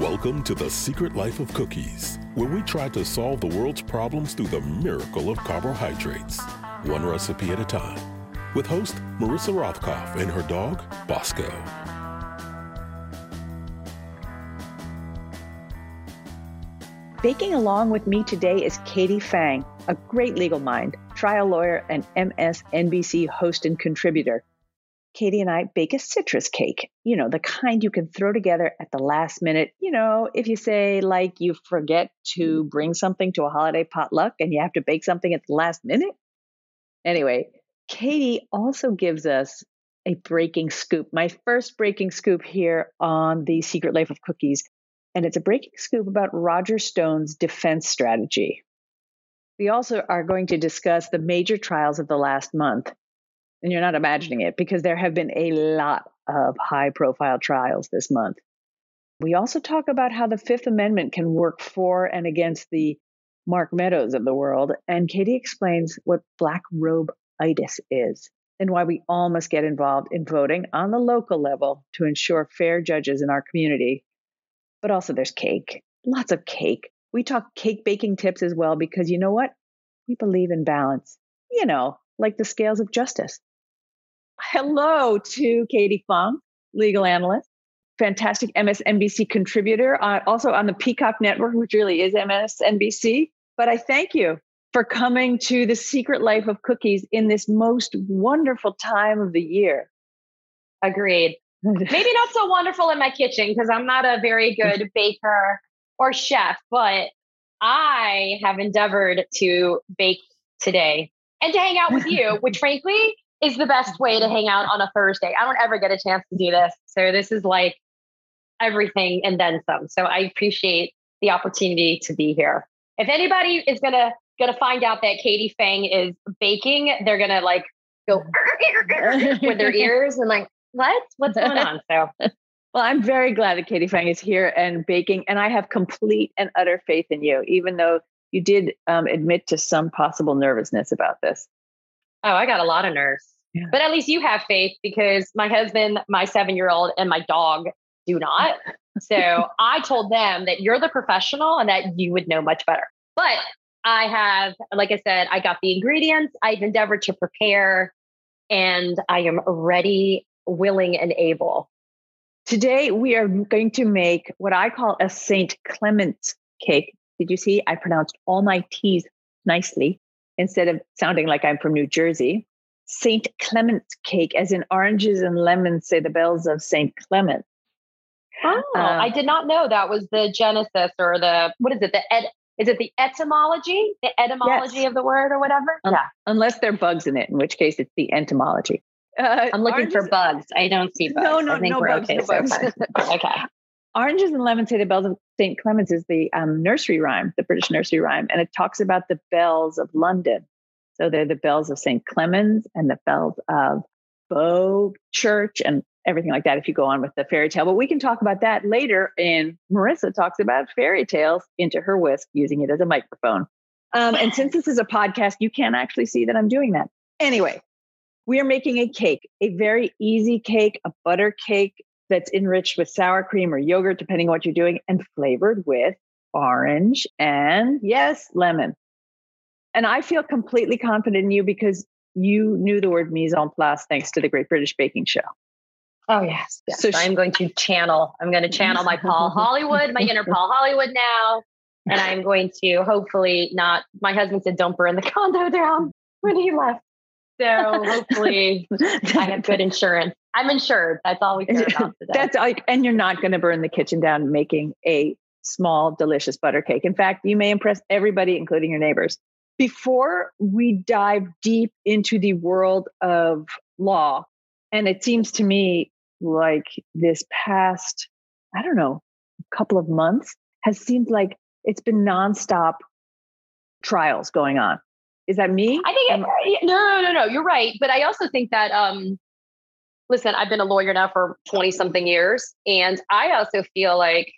Welcome to The Secret Life of Cookies, where we try to solve the world's problems through the miracle of carbohydrates, one recipe at a time. With host Marissa Rothkopf and her dog, Bosco. Baking along with me today is Katie Phang, a great legal mind, trial lawyer, and MSNBC host and contributor. Katie and I bake a citrus cake, you know, the kind you can throw together at the last minute. You know, if you say, like, you forget to mm-hmm. bring something to a holiday potluck and you have to bake something at the last minute. Anyway, Katie also gives us a breaking scoop, my first breaking scoop here on the Secret Life of Cookies. And it's a breaking scoop about Roger Stone's defense strategy. We also are going to discuss the major trials of the last month and you're not imagining it because there have been a lot of high profile trials this month. We also talk about how the Fifth Amendment can work for and against the Mark Meadows of the world. And Katie explains what black robe itis is and why we all must get involved in voting on the local level to ensure fair judges in our community. But also, there's cake, lots of cake. We talk cake baking tips as well because you know what? We believe in balance, you know, like the scales of justice hello to Katie Phang, legal analyst, fantastic MSNBC contributor, uh, also on the Peacock Network, which really is MSNBC. But I thank you for coming to the secret life of cookies in this most wonderful time of the year. Agreed. Maybe not so wonderful in my kitchen because I'm not a very good baker or chef, but I have endeavored to bake today and to hang out with you, which frankly is the best way to hang out on a Thursday. I don't ever get a chance to do this. So this is like everything and then some. So I appreciate the opportunity to be here. If anybody is gonna gonna find out that Katie Phang is baking, they're gonna like go with their ears and like, what? What's going on? So well, I'm very glad that Katie Phang is here and baking, and I have complete and utter faith in you, even though you did um, admit to some possible nervousness about this. Oh, I got a lot of nerves. Yeah. But at least you have faith because my husband, my seven year old, and my dog do not. So I told them that you're the professional and that you would know much better. But I have, like I said, I got the ingredients, I've endeavored to prepare, and I am ready, willing, and able. Today, we are going to make what I call a St. Clement's cake. Did you see? I pronounced all my T's nicely instead of sounding like I'm from New Jersey. St. Clement cake, as in oranges and lemons say the bells of St. Clement. Oh, uh, I did not know that was the genesis or the, what is it? The ed, is it the etymology, the etymology yes. of the word or whatever? Um, yeah. Unless there are bugs in it, in which case it's the entomology. Uh, I'm looking oranges, for bugs. I don't see bugs. No, no, no bugs. Okay, no bugs. okay. Oranges and lemons say the bells of St. Clement's is the um, nursery rhyme, the British nursery rhyme, and it talks about the bells of London. So they're the bells of St. Clement's and the bells of Bow Church and everything like that if you go on with the fairy tale. But we can talk about that later. And Marissa talks about fairy tales into her whisk using it as a microphone. Um, and since this is a podcast, you can't actually see that I'm doing that. Anyway, we are making a cake, a very easy cake, a butter cake that's enriched with sour cream or yogurt, depending on what you're doing, and flavored with orange and yes, lemon. And I feel completely confident in you because you knew the word mise en place thanks to the Great British Baking Show. Oh yes, yes. So I'm going to channel. I'm going to channel my Paul Hollywood, my inner Paul Hollywood now, and I'm going to hopefully not. My husband said, "Don't burn the condo down" when he left. So hopefully, I have good insurance. I'm insured. That's all we care about today. That's like, and you're not going to burn the kitchen down making a small, delicious butter cake. In fact, you may impress everybody, including your neighbors. Before we dive deep into the world of law, and it seems to me like this past, I don't know, couple of months has seemed like it's been nonstop trials going on. Is that me? I think it, no, no, no, no. You're right, but I also think that um, listen, I've been a lawyer now for 20 something years. And I also feel like,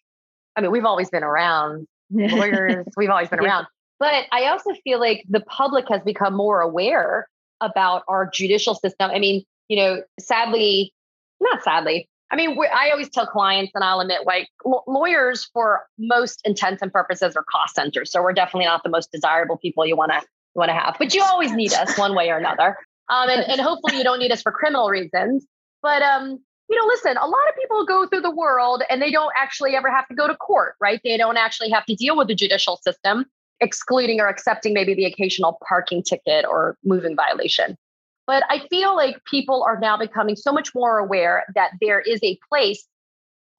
I mean, we've always been around lawyers, we've always been around. But I also feel like the public has become more aware about our judicial system. I mean, you know, sadly, not sadly, I mean, I always tell clients, and I'll admit, like lawyers, for most intents and purposes, are cost centers. So we're definitely not the most desirable people you want to want to have. But you always need us one way or another. Um, and, and hopefully you don't need us for criminal reasons. But um, you know, listen, a lot of people go through the world and they don't actually ever have to go to court, right? They don't actually have to deal with the judicial system, excluding or accepting maybe the occasional parking ticket or moving violation. But I feel like people are now becoming so much more aware that there is a place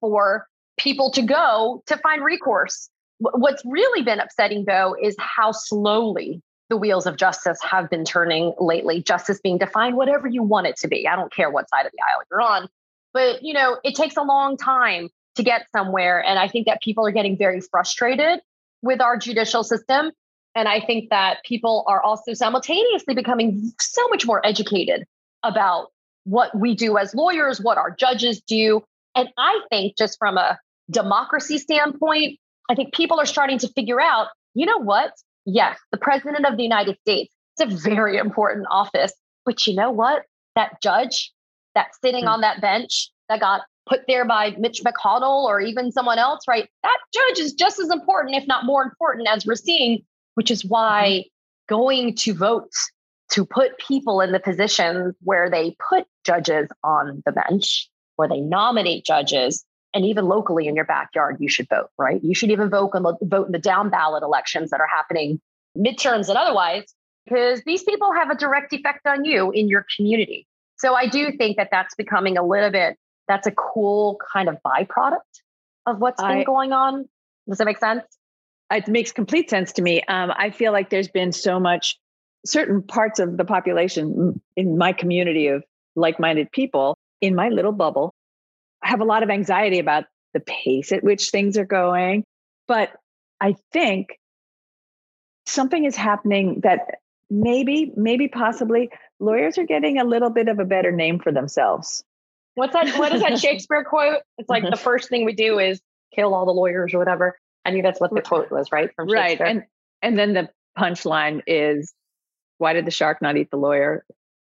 for people to go to find recourse. What's really been upsetting, though, is how slowly the wheels of justice have been turning lately. Justice being defined whatever you want it to be. I don't care what side of the aisle you're on. But, you know, it takes a long time to get somewhere. And I think that people are getting very frustrated with our judicial system. And I think that people are also simultaneously becoming so much more educated about what we do as lawyers, what our judges do. And I think just from a democracy standpoint, I think people are starting to figure out, you know what? Yes, the president of the United States, it's a very important office. But you know what? That judge that's sitting mm-hmm. on that bench that got put there by Mitch McConnell or even someone else, right? That judge is just as important, if not more important, as we're seeing, which is why mm-hmm. going to vote to put people in the positions where they put judges on the bench, where they nominate judges, and even locally in your backyard, you should vote, right? You should even vote, the, vote in the down ballot elections that are happening, midterms and otherwise, because these people have a direct effect on you in your community. So I do think that that's becoming a little bit, that's a cool kind of byproduct of what's been going on. Does that make sense? It makes complete sense to me. Um, I feel like there's been so much, certain parts of the population in my community of like minded people in my little bubble have a lot of anxiety about the pace at which things are going. But I think something is happening that maybe, maybe possibly lawyers are getting a little bit of a better name for themselves. What's that? What is that Shakespeare quote? It's like the mm-hmm. first thing we do is kill all the lawyers or whatever. I think that's what the quote was, right? From right, and and then the punchline is, "Why did the shark not eat the lawyer?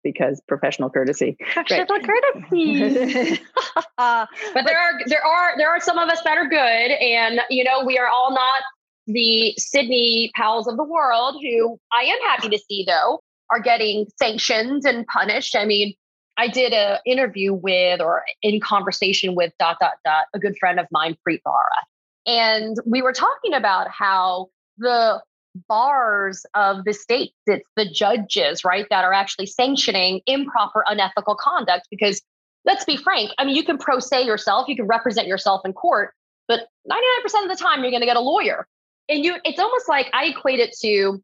Because professional courtesy." Professional courtesy. uh, but there are there are there are some of us that are good, and you know we are all not the Sidney Powells of the world, who I am happy to see though are getting sanctioned and punished. I mean, I did an interview with or in conversation with dot dot dot a good friend of mine, Preet Bharara, and we were talking about how the bars of the states, it's the judges, right, that are actually sanctioning improper, unethical conduct. Because let's be frank, I mean, you can pro se yourself, you can represent yourself in court, but 99% of the time you're going to get a lawyer. And you, it's almost like I equate it to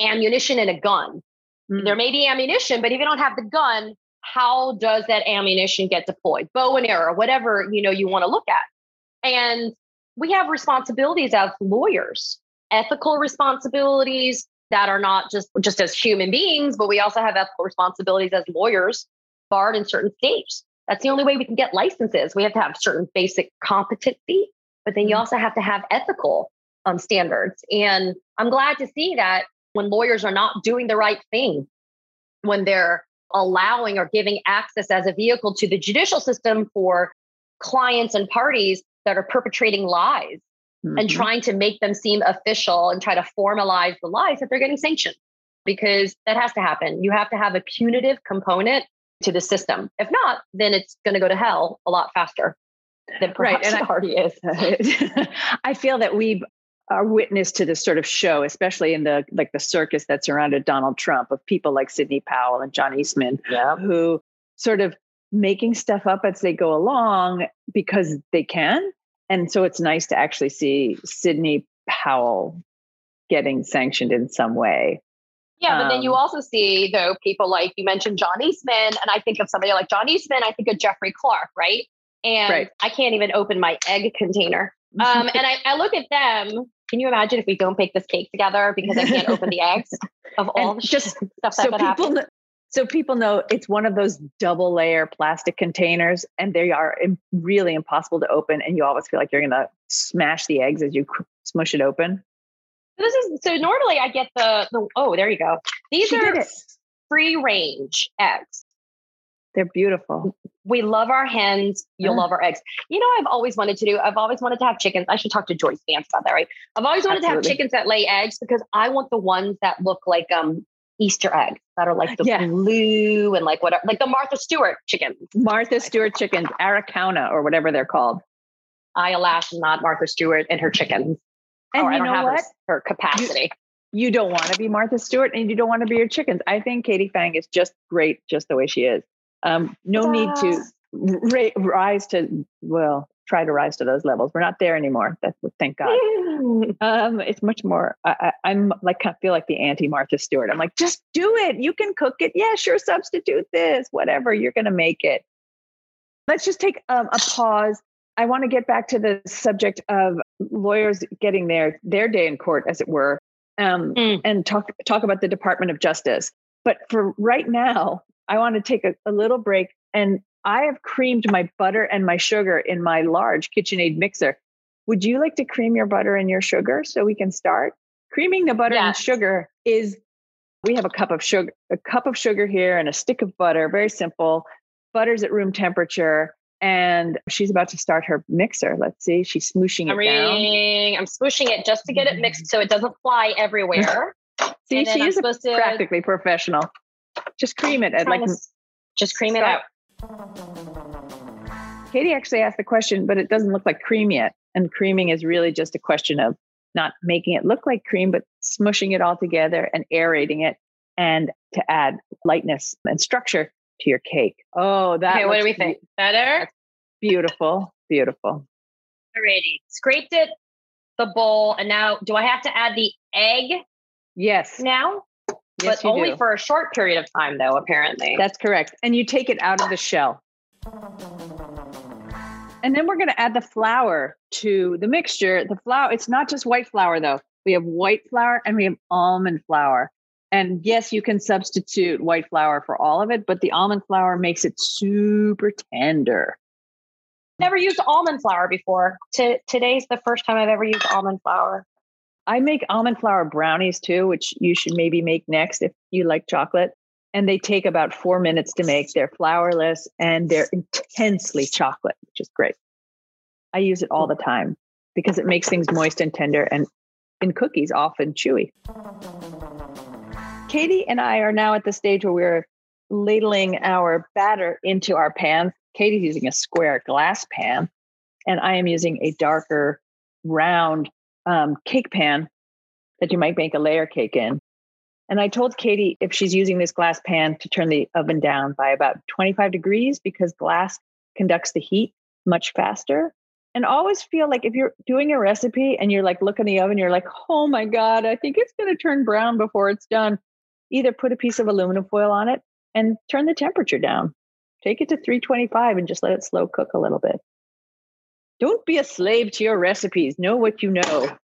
ammunition and a gun. Mm. There may be ammunition, but if you don't have the gun, how does that ammunition get deployed? Bow and arrow, whatever you know you want to look at. And we have responsibilities as lawyers, ethical responsibilities that are not just just as human beings, but we also have ethical responsibilities as lawyers barred in certain states. That's the only way we can get licenses. We have to have certain basic competency, but then you mm. also have to have ethical um, standards. And I'm glad to see that when lawyers are not doing the right thing, when they're allowing or giving access as a vehicle to the judicial system for clients and parties that are perpetrating lies mm-hmm. and trying to make them seem official and try to formalize the lies that they're getting sanctioned because that has to happen. You have to have a punitive component to the system. If not, then it's going to go to hell a lot faster than perhaps right. and it already is. I feel that we've are witness to this sort of show, especially in the like the circus that surrounded Donald Trump of people like Sidney Powell and John Eastman, yeah. who sort of making stuff up as they go along because they can. And so it's nice to actually see Sidney Powell getting sanctioned in some way. Yeah, but then you um, also see though people like you mentioned John Eastman, and I think of somebody like John Eastman, I think of Jeffrey Clark, right? And right. I can't even open my egg container. Um, and I, I, look at them can you imagine if we don't bake this cake together because I can't open the eggs of all the just stuff that so could people know, so people know it's one of those double layer plastic containers, and they are really impossible to open, and you always feel like you're going to smash the eggs as you smush it open. This is so normally I get the the oh there you go. These she are free range eggs. They're beautiful. We love our hens. You'll Uh. love our eggs. You know, I've always wanted to do. I've always wanted to have chickens. I should talk to Joyce Vance about that, right? I've always wanted to have chickens that lay eggs because I want the ones that look like um Easter eggs that are like the Yeah. blue and like whatever, like the Martha Stewart chickens. Martha Stewart chickens, Araucana or whatever they're called. I, alas, not Martha Stewart and her chickens. And or I you don't know have her, what? her capacity. You don't want to be Martha Stewart and you don't want to be your chickens. I think Katie Phang is just great just the way she is. Um, no need to ra- rise to, well, try to rise to those levels. We're not there anymore. That's thank God. Um, it's much more. I, I, I'm like, I feel like the anti Martha Stewart. I'm like, just do it. You can cook it. Yeah, sure. Substitute this, whatever. You're going to make it. Let's just take um, a pause. I want to get back to the subject of lawyers getting their their day in court, as it were, um, Mm. and talk talk about the Department of Justice. But for right now, I want to take a, a little break. And I have creamed my butter and my sugar in my large KitchenAid mixer. Would you like to cream your butter and your sugar so we can start? Creaming the butter and sugar is we have a cup of sugar, a cup of sugar here and a stick of butter, very simple. Butter's at room temperature. And she's about to start her mixer. Let's see. She's smooshing it I'm it down. reading, I'm smooshing it just to get it mixed so it doesn't fly everywhere. See, she I'm is supposed to practically professional. Just cream it at like to just cream it out. Katie actually asked the question, but it doesn't look like cream yet. And creaming is really just a question of not making it look like cream, but smushing it all together and aerating it and to add lightness and structure to your cake. Oh, that Okay, what do we think? Better? be- Beautiful, beautiful. Alrighty. Scraped it, the bowl, and now do I have to add the egg Yes, now? Yes, but only do. for a short period of time, though, apparently. That's correct. And you take it out of the shell. And then we're going to add the flour to the mixture. The flour, it's not just white flour though. We have white flour and we have almond flour. And yes, you can substitute white flour for all of it, but the almond flour makes it super tender. Never used almond flour before. To, today's the first time I've ever used almond flour. I make almond flour brownies too, which you should maybe make next if you like chocolate. And they take about four minutes to make. They're flourless and they're intensely chocolate, which is great. I use it all the time because it makes things moist and tender and in cookies often chewy. Katie and I are now at the stage where we're ladling our batter into our pans. Katie's using a square glass pan, and I am using a darker round um, cake pan that you might make a layer cake in. And I told Katie if she's using this glass pan to turn the oven down by about 25 degrees because glass conducts the heat much faster. And always feel like if you're doing a recipe and you're like, look in the oven, you're like, oh my God, I think it's going to turn brown before it's done. Either put a piece of aluminum foil on it and turn the temperature down. Take it to 325 and just let it slow cook a little bit. Don't be a slave to your recipes. Know what you know.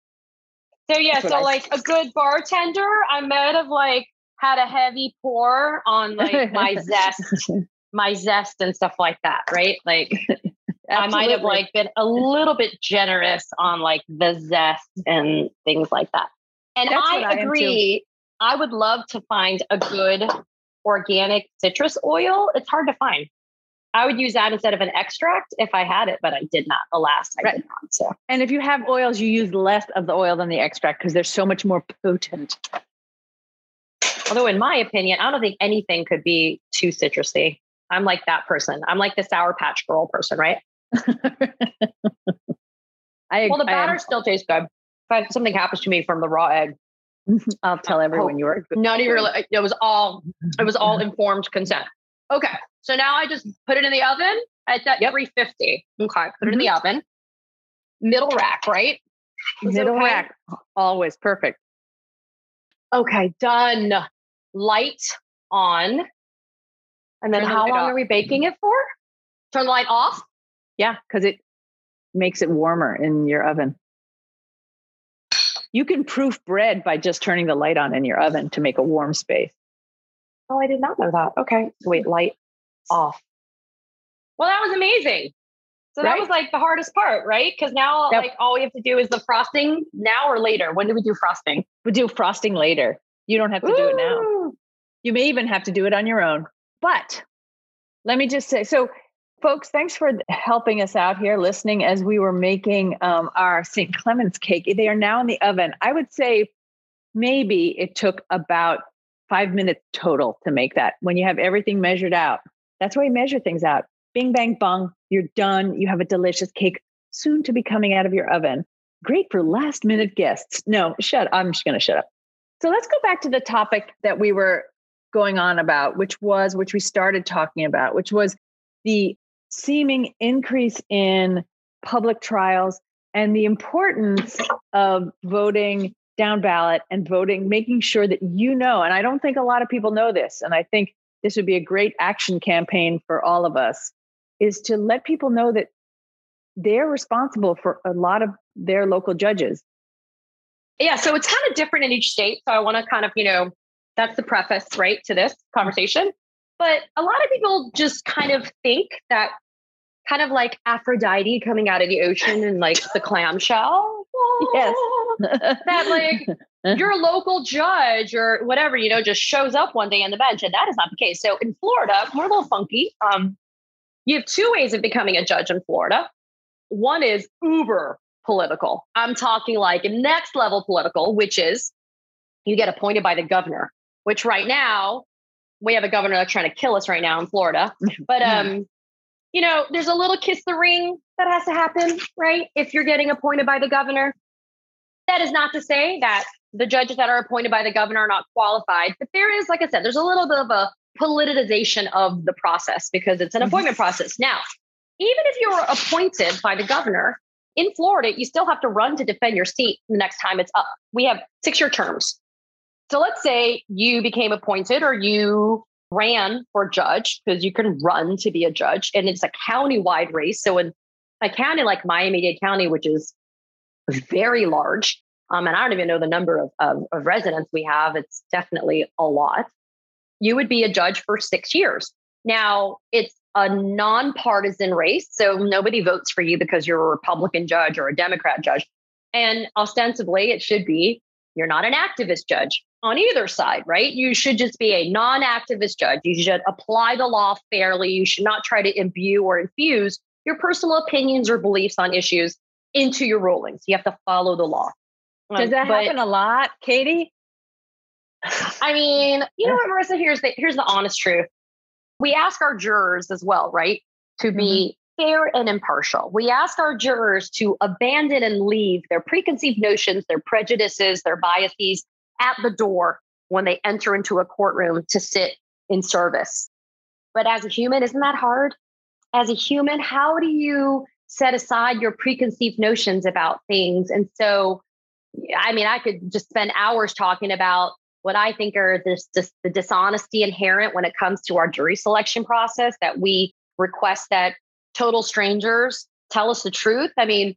So yeah, so I- like a good bartender, I might have like had a heavy pour on like my zest, my zest and stuff like that, right? Like I might have like been a little bit generous on like the zest and things like that. And That's I agree. I would love to find a good organic citrus oil. It's hard to find. I would use that instead of an extract if I had it, but I did not. Alas, I Right. did not. So And if you have oils, you use less of the oil than the extract because they're so much more potent. Although, in my opinion, I don't think anything could be too citrusy. I'm like that person. I'm like the Sour Patch Girl person, right? I, Well, the batter still tastes good. If something happens to me from the raw egg, I'll tell oh. everyone you were. good. not even it was all, it was all informed consent. Okay. So now I just put it in the oven at that Yep. 350. Okay. Put it in the mm-hmm. oven. Middle rack, right? Is Middle okay? rack, always perfect. Okay. Done. Light on. And then Turn how light long off. are we baking it for? Turn the light off. Yeah, because it makes it warmer in your oven. You can proof bread by just turning the light on in your oven to make a warm space. Oh, I did not know that. Okay. So wait, light off. Well, that was amazing. So that was like the hardest part, right? Because now, Yep. like, all we have to do is the frosting now or later. When do we do frosting? We'll do frosting later. You don't have to do it now. You may even have to do it on your own. But let me just say so folks, thanks for helping us out here, listening as we were making um, our St. Clement's cake. They are now in the oven. I would say maybe it took about five minutes total to make that when you have everything measured out. That's why you measure things out. Bing, bang, bung, you're done. You have a delicious cake soon to be coming out of your oven. Great for last minute guests. No, shut I'm just going to shut up. So let's go back to the topic that we were going on about, which was, which we started talking about, which was the seeming increase in public trials and the importance of voting down ballot and voting, making sure that you know, and I don't think a lot of people know this, and I think this would be a great action campaign for all of us, is to let people know that they're responsible for a lot of their local judges. Yeah, so it's kind of different in each state. So I want to kind of, you know, that's the preface, right, to this conversation. But a lot of people just kind of think that kind of like Aphrodite coming out of the ocean and like the clamshell. Yes. that like your local judge or whatever, you know, just shows up one day on the bench. And that is not the case. So in Florida, we're a little funky. Um, you have two ways of becoming a judge in Florida. One is uber political. I'm talking like next level political, which is you get appointed by the governor, which right now we have a governor that's trying to kill us right now in Florida. But um, you know, there's a little kiss the ring that has to happen, right? If you're getting appointed by the governor. That is not to say that the judges that are appointed by the governor are not qualified, but there is, like I said, there's a little bit of a politicization of the process because it's an mm-hmm. appointment process. Now, even if you're appointed by the governor in Florida, you still have to run to defend your seat the next time it's up. We have six year terms. So let's say you became appointed or you ran for judge because you can run to be a judge and it's a county-wide race. So in a county like Miami-Dade County, which is very large, um, and I don't even know the number of, of, of residents we have, it's definitely a lot. You would be a judge for six years. Now, it's a nonpartisan race. So nobody votes for you because you're a Republican judge or a Democrat judge. And ostensibly, it should be you're not an activist judge on either side, right? You should just be a non activist judge. You should apply the law fairly. You should not try to imbue or infuse your personal opinions or beliefs on issues into your rulings. You have to follow the law. Does um, that but, happen a lot, Katie? I mean, you know what, Marissa? Here's the here's the honest truth we ask our jurors as well, right, to be mm-hmm. fair and impartial. We ask our jurors to abandon and leave their preconceived notions, their prejudices, their biases at the door when they enter into a courtroom to sit in service. But as a human, isn't that hard? As a human, how do you set aside your preconceived notions about things? And so, I mean, I could just spend hours talking about what I think are this, this, the dishonesty inherent when it comes to our jury selection process that we request that total strangers tell us the truth. I mean,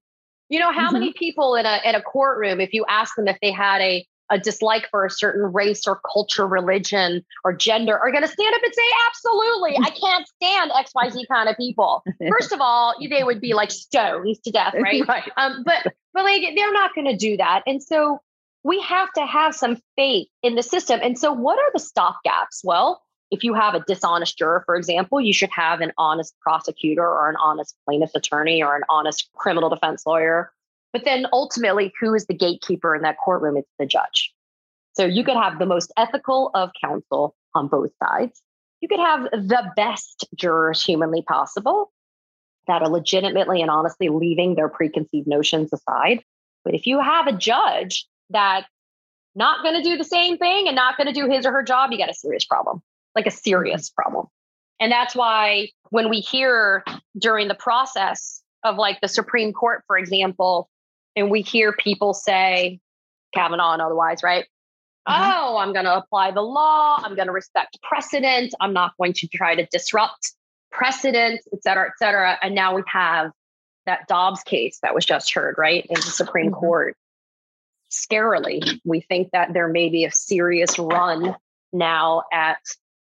you know, how mm-hmm. many people in a in a courtroom, if you ask them if they had a a dislike for a certain race or culture, religion, or gender are going to stand up and say, absolutely, I can't stand XYZ kind of people. First of all, they would be like stoned to death, right? right. Um, but but like they're not going to do that. And so we have to have some faith in the system. And so, what are the stopgaps? Well, if you have a dishonest juror, for example, you should have an honest prosecutor or an honest plaintiff's attorney or an honest criminal defense lawyer. But then ultimately, who is the gatekeeper in that courtroom? It's the judge. So you could have the most ethical of counsel on both sides. You could have the best jurors humanly possible that are legitimately and honestly leaving their preconceived notions aside. But if you have a judge that's not going to do the same thing and not going to do his or her job, you got a serious problem, like a serious problem. And that's why when we hear during the process of like the Supreme Court, for example, and we hear people say, Kavanaugh and otherwise, right? Mm-hmm. Oh, I'm going to apply the law. I'm going to respect precedent. I'm not going to try to disrupt precedent, et cetera, et cetera. And now we have that Dobbs case that was just heard, right, in the Supreme mm-hmm. Court scarily. We think that there may be a serious run now at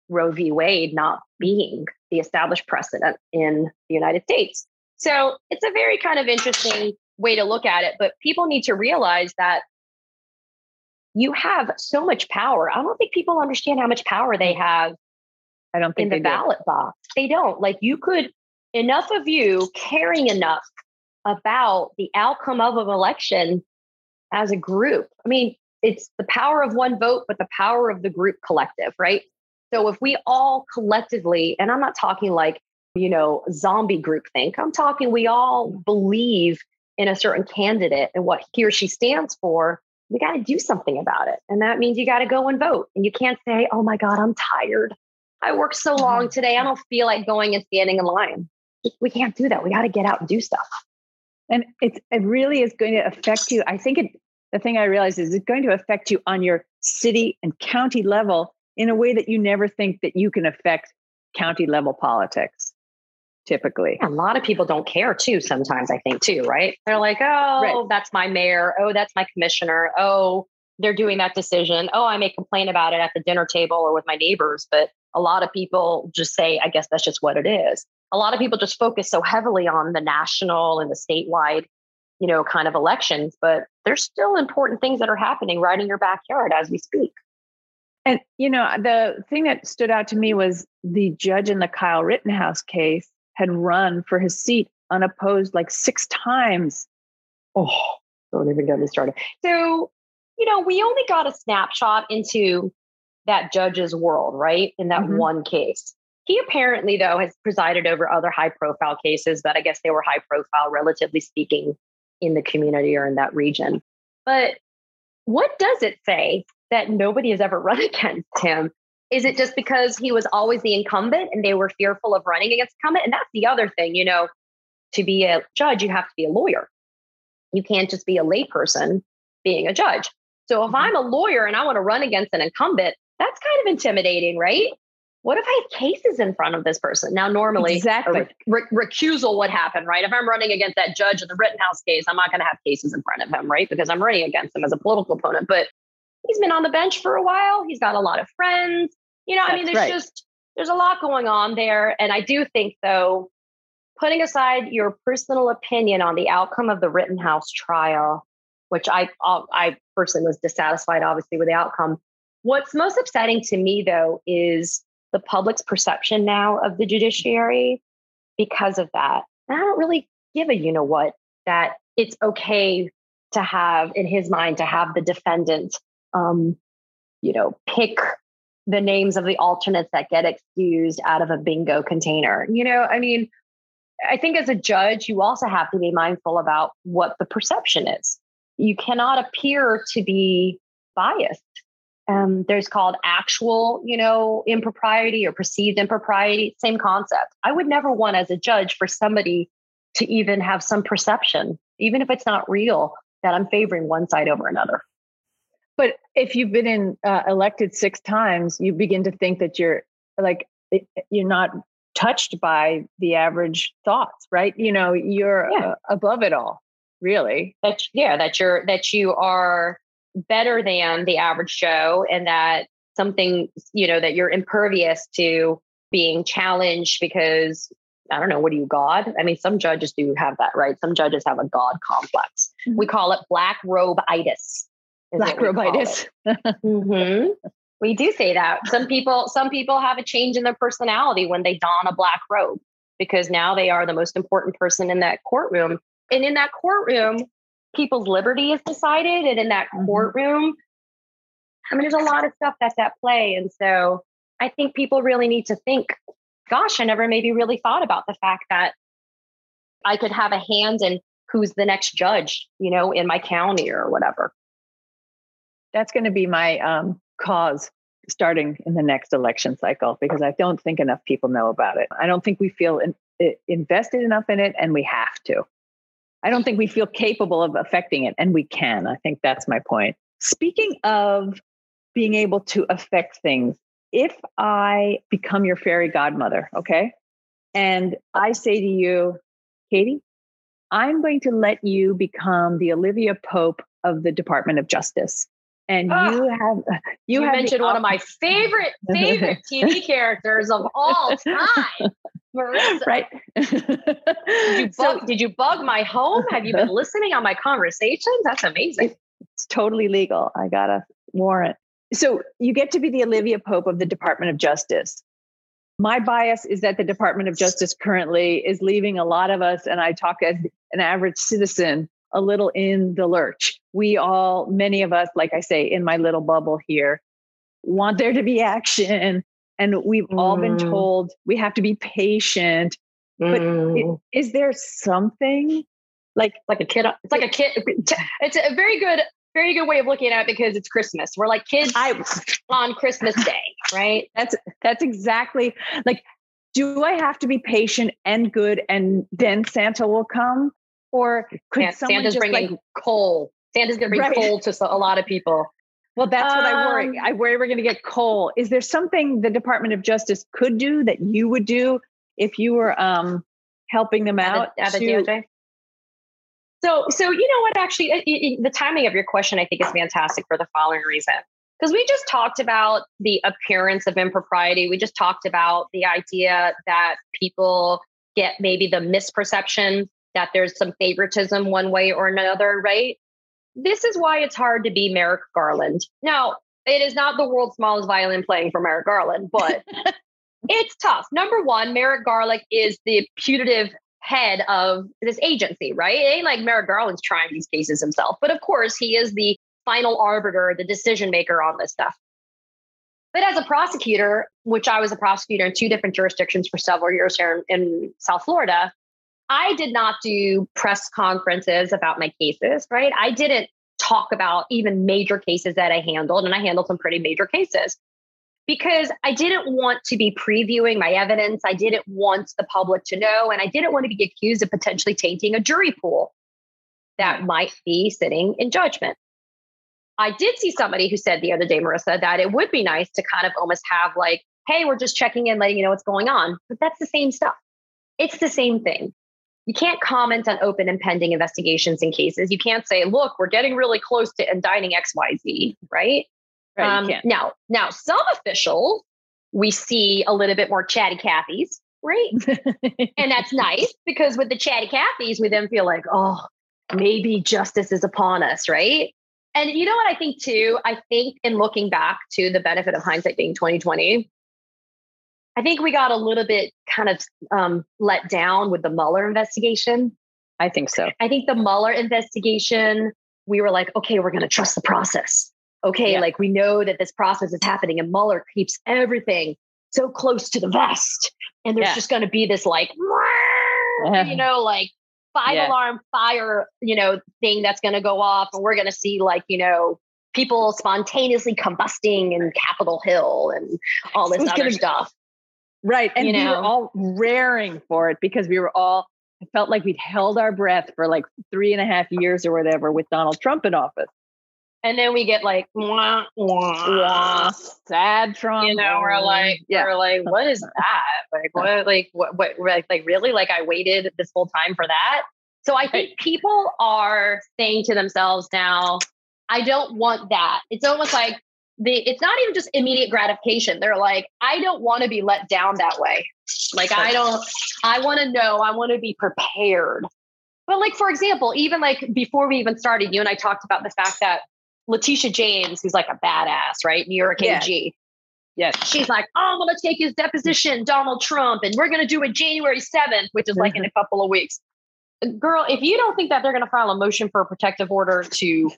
Roe v. Wade not being the established precedent in the United States. So it's a very kind of interesting way to look at it. But people need to realize that you have so much power. I don't think people understand how much power they mm-hmm. have I don't think in the ballot do. box. They don't. Like you could enough of you caring enough about the outcome of an election as a group. I mean, it's the power of one vote, but the power of the group collective, right? So if we all collectively, and I'm not talking like, you know, zombie group think, I'm talking we all believe in a certain candidate and what he or she stands for, we got to do something about it. And that means you got to go and vote. And you can't say, oh my God, I'm tired. I worked so long mm-hmm. today. I don't feel like going and standing in line. We can't do that. We got to get out and do stuff. And it's, it really is going to affect you. I think it, the thing I realize is it's going to affect you on your city and county level in a way that you never think that you can affect county level politics typically. A lot of people don't care too sometimes, I think, too, right? They're like, oh, right. that's my mayor. Oh, that's my commissioner. Oh, they're doing that decision. Oh, I may complain about it at the dinner table or with my neighbors. But a lot of people just say, I guess that's just what it is. A lot of people just focus so heavily on the national and the statewide, you know, kind of elections, but there's still important things that are happening right in your backyard as we speak. And, you know, the thing that stood out to me was the judge in the Kyle Rittenhouse case had run for his seat unopposed like six times. Oh, don't even get me started. So, you know, we only got a snapshot into that judge's world, right? In that mm-hmm. one case. He apparently, though, has presided over other high profile cases, but I guess they were high profile, relatively speaking, in the community or in that region. But what does it say that nobody has ever run against him? Is it just because he was always the incumbent and they were fearful of running against incumbent? And that's the other thing, you know, to be a judge, you have to be a lawyer. You can't just be a layperson being a judge. So if mm-hmm. I'm a lawyer and I want to run against an incumbent, that's kind of intimidating, right? What if I have cases in front of this person? Now, normally, exactly. Re- recusal would happen, right? If I'm running against that judge in the Rittenhouse case, I'm not going to have cases in front of him, right? Because I'm running against him as a political opponent. But he's been on the bench for a while. He's got a lot of friends. You know, That's I mean, there's right. just there's a lot going on there. And I do think though, putting aside your personal opinion on the outcome of the Rittenhouse trial, which I uh, I personally was dissatisfied, obviously, with the outcome. What's most upsetting to me though is the public's perception now of the judiciary because of that. And I don't really give a you know what that it's okay to have in his mind to have the defendant um, you know, pick the names of the alternates that get excused out of a bingo container. You know, I mean, I think as a judge, you also have to be mindful about what the perception is. You cannot appear to be biased. Um, there's called actual, you know, impropriety or perceived impropriety, same concept. I would never want as a judge for somebody to even have some perception, even if it's not real, that I'm favoring one side over another. But if you've been in uh, elected six times, you begin to think that you're like you're not touched by the average thoughts, right? You know, you're yeah. uh, above it all, really. That yeah, that you're that you are better than the average Joe, and that something you know that you're impervious to being challenged because I don't know, what do you, God? I mean, some judges do have that, right? Some judges have a God complex. Mm-hmm. We call it black robe itis. Black robitis. mm-hmm. We do say that. Some people, some people have a change in their personality when they don a black robe because now they are the most important person in that courtroom. And in that courtroom, people's liberty is decided. And in that mm-hmm. courtroom, I mean, there's a lot of stuff that's at play. And so I think people really need to think, gosh, I never maybe really thought about the fact that I could have a hand in who's the next judge, you know, in my county or whatever that's going to be my um, cause starting in the next election cycle because I don't think enough people know about it. I don't think we feel in, invested enough in it, and we have to. I don't think we feel capable of affecting it, and we can. I think that's my point. Speaking of being able to affect things, if I become your fairy godmother, okay, and I say to you, Katie, I'm going to let you become the Olivia Pope of the Department of Justice and oh, you have you, you have mentioned one of my favorite favorite TV characters of all time. Marissa. Right. did, you bug, so, did you bug my home? Have you been listening on my conversations? That's amazing. It's totally legal. I got a warrant. So you get to be the Olivia Pope of the Department of Justice. my bias is that the Department of Justice currently is leaving a lot of us, and I talk as an average citizen, a little in the lurch. We all, many of us, like I say, in my little bubble here, want there to be action. And we've mm. all been mm. told we have to be patient. But mm. is there something like like a kid? It's like a kid. It's a very good, very good way of looking at it because it's Christmas. We're like kids I, on Christmas Day, right? That's that's exactly like. Do I have to be patient and good, and then Santa will come? Or could yeah, Santa's bringing like, coal? Santa's going to bring right. coal to a lot of people. Well, that's um, what I worry. Um, I worry we're going to get coal. Is there something the Department of Justice could do that you would do if you were um, helping them out? At a, at a DOJ? So, so you know what? Actually, it, it, the timing of your question, I think, is fantastic for the following reason. Because we just talked about the appearance of impropriety. We just talked about the idea that people get maybe the misperception that there's some favoritism one way or another, right? This is why it's hard to be Merrick Garland. Now, it is not the world's smallest violin playing for Merrick Garland, but it's tough. Number one, Merrick Garland is the putative head of this agency, right? It ain't like Merrick Garland's trying these cases himself, but of course, he is the final arbiter, the decision maker on this stuff. But as a prosecutor, which I was a prosecutor in two different jurisdictions for several years here in, in South Florida, I did not do press conferences about my cases, right? I didn't talk about even major cases that I handled, and I handled some pretty major cases because I didn't want to be previewing my evidence. I didn't want the public to know, and I didn't want to be accused of potentially tainting a jury pool that might be sitting in judgment. I did see somebody who said the other day, Marissa, that it would be nice to kind of almost have like, hey, we're just checking in, letting you know what's going on. But that's the same stuff. It's the same thing you can't comment on open and pending investigations and cases. You can't say, look, we're getting really close to indicting XYZ, right? right um, now, now some officials we see a little bit more chatty Cathy's, right? and that's nice because with the chatty Cathy's, we then feel like, oh, maybe justice is upon us, right? And you know what I think too? I think in looking back to the benefit of hindsight being 2020, I think we got a little bit kind of um, let down with the Mueller investigation. I think so. I think the Mueller investigation, we were like, okay, we're going to trust the process. Okay, yeah. like we know that this process is happening, and Mueller keeps everything so close to the vest. And there's yeah. just going to be this like, you know, like five yeah. alarm fire, you know, thing that's going to go off, and we're going to see like, you know, people spontaneously combusting in Capitol Hill and all this other stuff. Right. And you know? we were all raring for it because we were all, I felt like we'd held our breath for like three and a half years or whatever with Donald Trump in office. And then we get like, wah, wah, wah. sad Trump. You know, we're like, yeah. we're like, what is that? Like, what, like, what, what, like, like, really? Like, I waited this whole time for that. So I think people are saying to themselves now, I don't want that. It's almost like the it's not even just immediate gratification. They're like, I don't want to be let down that way. Like I don't I want to know, I want to be prepared. But like for example, even like before we even started, you and I talked about the fact that Letitia James, who's like a badass, right? New York yeah. AG. Yes. She's like, oh, I'm gonna take his deposition, Donald Trump, and we're gonna do it January 7th, which is like in a mm-hmm. couple of weeks. Girl, if you don't think that they're gonna file a motion for a protective order to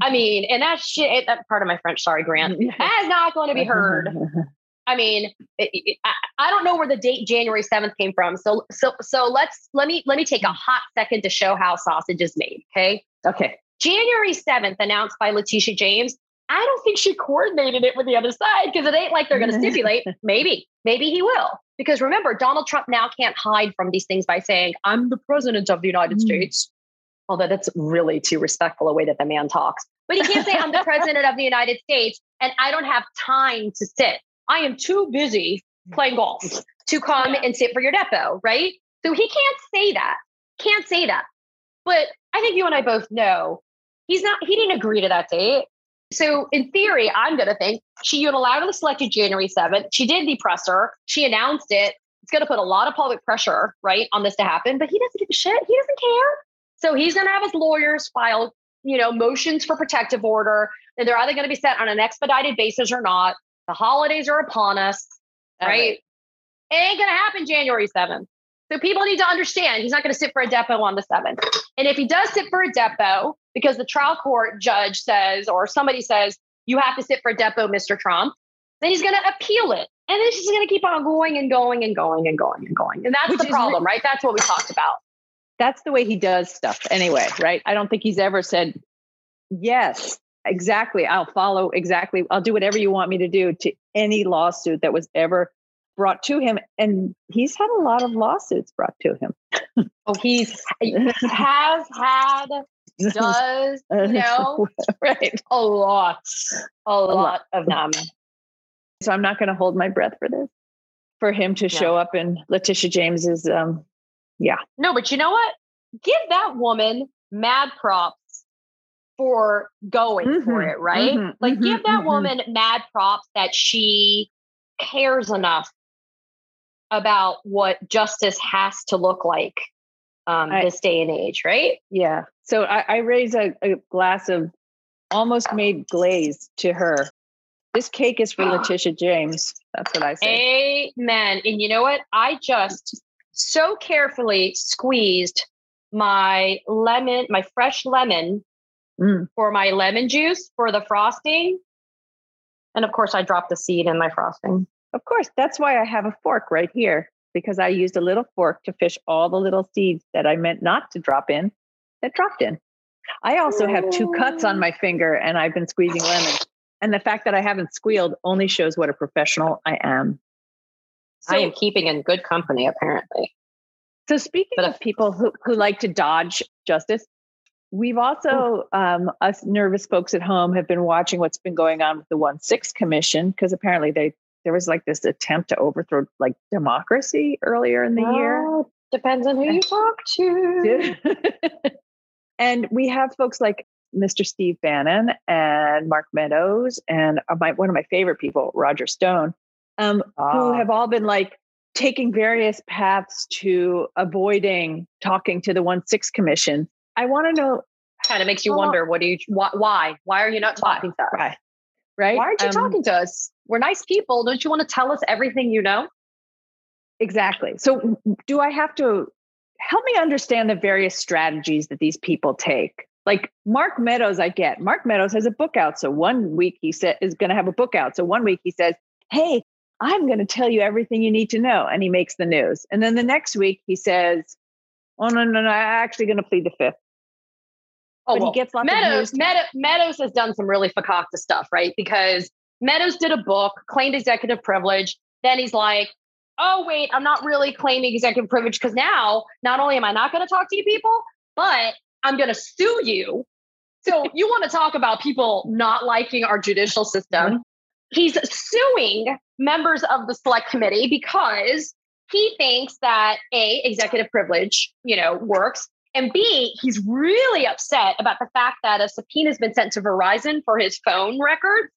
I mean, and that shit, eh, that part of my French, sorry, Grant, mm, that is not going to be heard. I mean, it, it, I, I don't know where the date January 7th came from. So, so, so let's, let me, let me take a mm. hot second to show how sausage is made. Okay. Okay. January 7th, announced by Letitia James. I don't think she coordinated it with the other side because it ain't like they're going to stipulate. Maybe, maybe he will. Because remember, Donald Trump now can't hide from these things by saying, I'm the president of the United mm. States although that's really too respectful a way that the man talks. But he can't say, I'm the president of the United States and I don't have time to sit. I am too busy playing golf to come and sit for your depo, right? So he can't say that. Can't say that. But I think you and I both know he's not, he didn't agree to that date. So in theory, I'm going to think she unilaterally selected January 7th. She did the presser. She announced it. It's going to put a lot of public pressure, right, on this to happen. But he doesn't give a shit. He doesn't care. So he's going to have his lawyers file, you know, motions for protective order, and they're either going to be set on an expedited basis or not. The holidays are upon us, right? right? It ain't going to happen January 7th. So people need to understand he's not going to sit for a depo on the 7th. And if he does sit for a depo because the trial court judge says, or somebody says, you have to sit for a depo, Mr. Trump, then he's going to appeal it. And then is going to keep on going and going and going and going and going. And that's Which the problem, right? That's what we talked about. That's the way he does stuff anyway, right? I don't think he's ever said, yes, exactly. I'll follow exactly. I'll do whatever you want me to do to any lawsuit that was ever brought to him. And he's had a lot of lawsuits brought to him. oh, he's has had, does, you know, right. A lot, a, a lot, lot of them. So I'm not going to hold my breath for this, for him to yeah. show up in Letitia James's, um, yeah. No, but you know what? Give that woman mad props for going mm-hmm, for it, right? Mm-hmm, like, mm-hmm, give that mm-hmm. woman mad props that she cares enough about what justice has to look like um, I, this day and age, right? Yeah. So I, I raise a, a, glass of almost made glaze to her. This cake is for Letitia James. That's what I say. Amen. And you know what? I just so carefully squeezed my lemon, my fresh lemon mm. for my lemon juice for the frosting. And of course, I dropped the seed in my frosting. Of course, that's why I have a fork right here because I used a little fork to fish all the little seeds that I meant not to drop in that dropped in. I also have two cuts on my finger and I've been squeezing lemon. And the fact that I haven't squealed only shows what a professional I am. So, I am keeping in good company, apparently. So, speaking but of if, people who, who like to dodge justice, we've also, um, us nervous folks at home, have been watching what's been going on with the 1 6 Commission because apparently they there was like this attempt to overthrow like democracy earlier in the well, year. Depends on who you talk to. and we have folks like Mr. Steve Bannon and Mark Meadows and uh, my, one of my favorite people, Roger Stone, um, who ah. have all been like taking various paths to avoiding talking to the 1 6 Commission. I want to know. Kind of makes you wonder what do you, why, why? Why are you not talking to us? Right. Right. Why aren't you um, talking to us? We're nice people. Don't you want to tell us everything you know? Exactly. So, do I have to help me understand the various strategies that these people take? Like Mark Meadows, I get. Mark Meadows has a book out. So one week he said is going to have a book out. So one week he says, "Hey, I'm going to tell you everything you need to know," and he makes the news. And then the next week he says, "Oh no, no, no! I'm actually going to plead the fifth. Oh, well, he gets lots Meadows, Meadows, Meadows has done some really fakakta stuff, right? Because Meadows did a book, claimed executive privilege. Then he's like, oh, wait, I'm not really claiming executive privilege because now not only am I not going to talk to you people, but I'm going to sue you. So you want to talk about people not liking our judicial system? Mm-hmm. He's suing members of the select committee because he thinks that A, executive privilege, you know, works. And B, he's really upset about the fact that a subpoena has been sent to Verizon for his phone records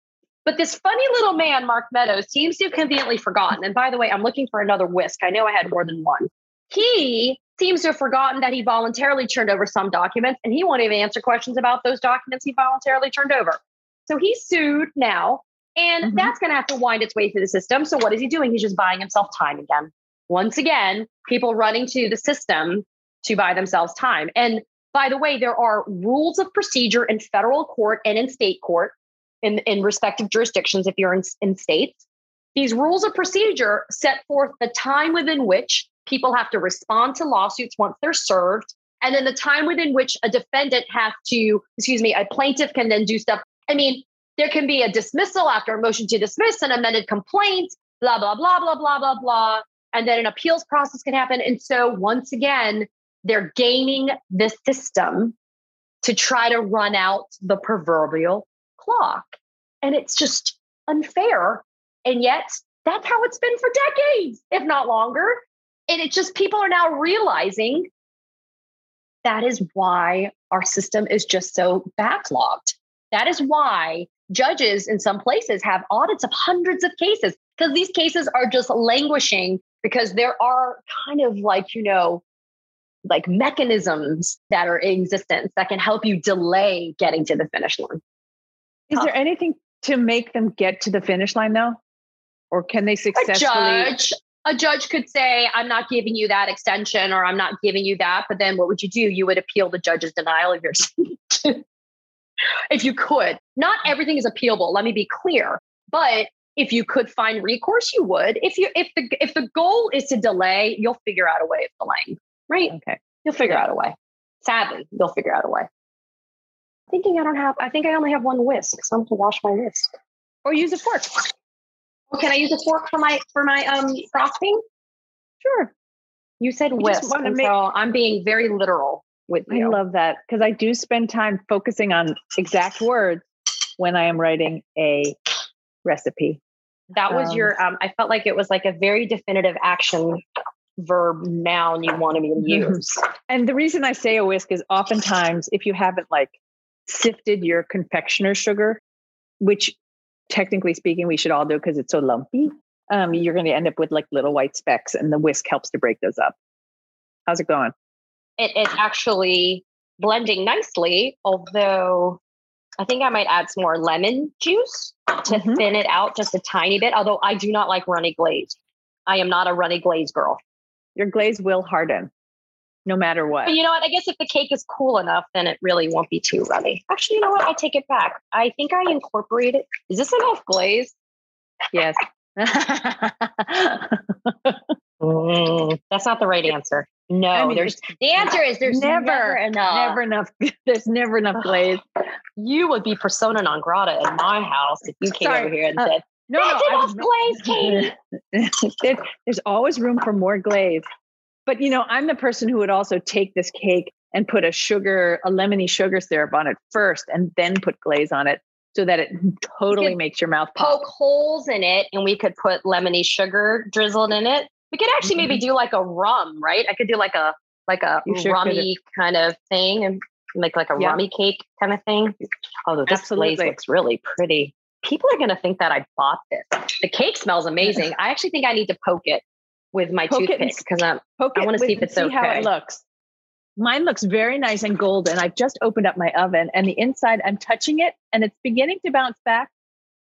but this funny little man, Mark Meadows, seems to have conveniently forgotten. And by the way, I'm looking for another whisk. I know I had more than one. He seems to have forgotten that he voluntarily turned over some documents and he won't even answer questions about those documents he voluntarily turned over. So he's sued now, and mm-hmm. that's going to have to wind its way through the system. So what is he doing? He's just buying himself time again. Once again, people running to the system to buy themselves time. And by the way, there are rules of procedure in federal court and in state court in, in respective jurisdictions if you're in, in states. These rules of procedure set forth the time within which people have to respond to lawsuits once they're served, and then the time within which a defendant has to, excuse me, a plaintiff can then do stuff. I mean, there can be a dismissal after a motion to dismiss, an amended complaint, blah, blah, blah, blah, blah, blah, blah. And then an appeals process can happen. And so, once again, they're gaming the system to try to run out the proverbial clock. And it's just unfair. And yet, that's how it's been for decades, if not longer. And it's just people are now realizing that is why our system is just so backlogged. That is why judges in some places have audits of hundreds of cases because these cases are just languishing because there are kind of like, you know, like mechanisms that are in existence that can help you delay getting to the finish line. Is there uh, anything to make them get to the finish line though? Or can they successfully? A judge, a judge could say, I'm not giving you that extension or I'm not giving you that. But then what would you do? You would appeal the judge's denial of your if you could. Not everything is appealable, let me be clear. But if you could find recourse, you would. If you if the if the goal is to delay, you'll figure out a way of delaying. Right? Okay. You'll figure out a way. Sadly, you'll figure out a way. Thinking I don't have I think I only have one whisk, so I'm going to wash my whisk. Or use a fork. Well, can I use a fork for my for my um frosting? Sure. You said whisk, and make- so I'm being very literal with you. I love that because I do spend time focusing on exact words when I am writing a recipe. That was um, your. Um, I felt like it was like a very definitive action verb noun you wanted me to use. and the reason I say a whisk is oftentimes if you haven't like sifted your confectioner sugar, which technically speaking we should all do because it's so lumpy, um, you're going to end up with like little white specks, and the whisk helps to break those up. How's it going? It is actually blending nicely, although I think I might add some more lemon juice to mm-hmm. thin it out just a tiny bit. Although I do not like runny glaze. I am not a runny glaze girl. Your glaze will harden no matter what. But you know what? I guess if the cake is cool enough, then it really won't be too runny. Actually, you know what? I take it back. I think I incorporated. Is this enough glaze? Yes. that's not the right answer. No, I mean, there's the answer is there's never, never enough. Never enough. There's never enough glaze. You would be persona non grata in my house if you came Sorry. over here and uh, said, "No, no, enough glaze, Katie." there's always room for more glaze. But you know, I'm the person who would also take this cake and put a sugar, a lemony sugar syrup on it first, and then put glaze on it, so that it totally makes your mouth pop. Poke holes in it, and we could put lemony sugar drizzled in it we could actually maybe mm-hmm. do like a rum, right? I could do like a like a sure rummy kind of thing and make like a yeah. rummy cake kind of thing. Although this Absolutely. glaze looks really pretty. People are gonna think that I bought this. The cake smells amazing. I actually think I need to poke it with my poke toothpick because I'm poke I want to see if it's see okay. how it looks. Mine looks very nice and golden. I've just opened up my oven and the inside, I'm touching it and it's beginning to bounce back.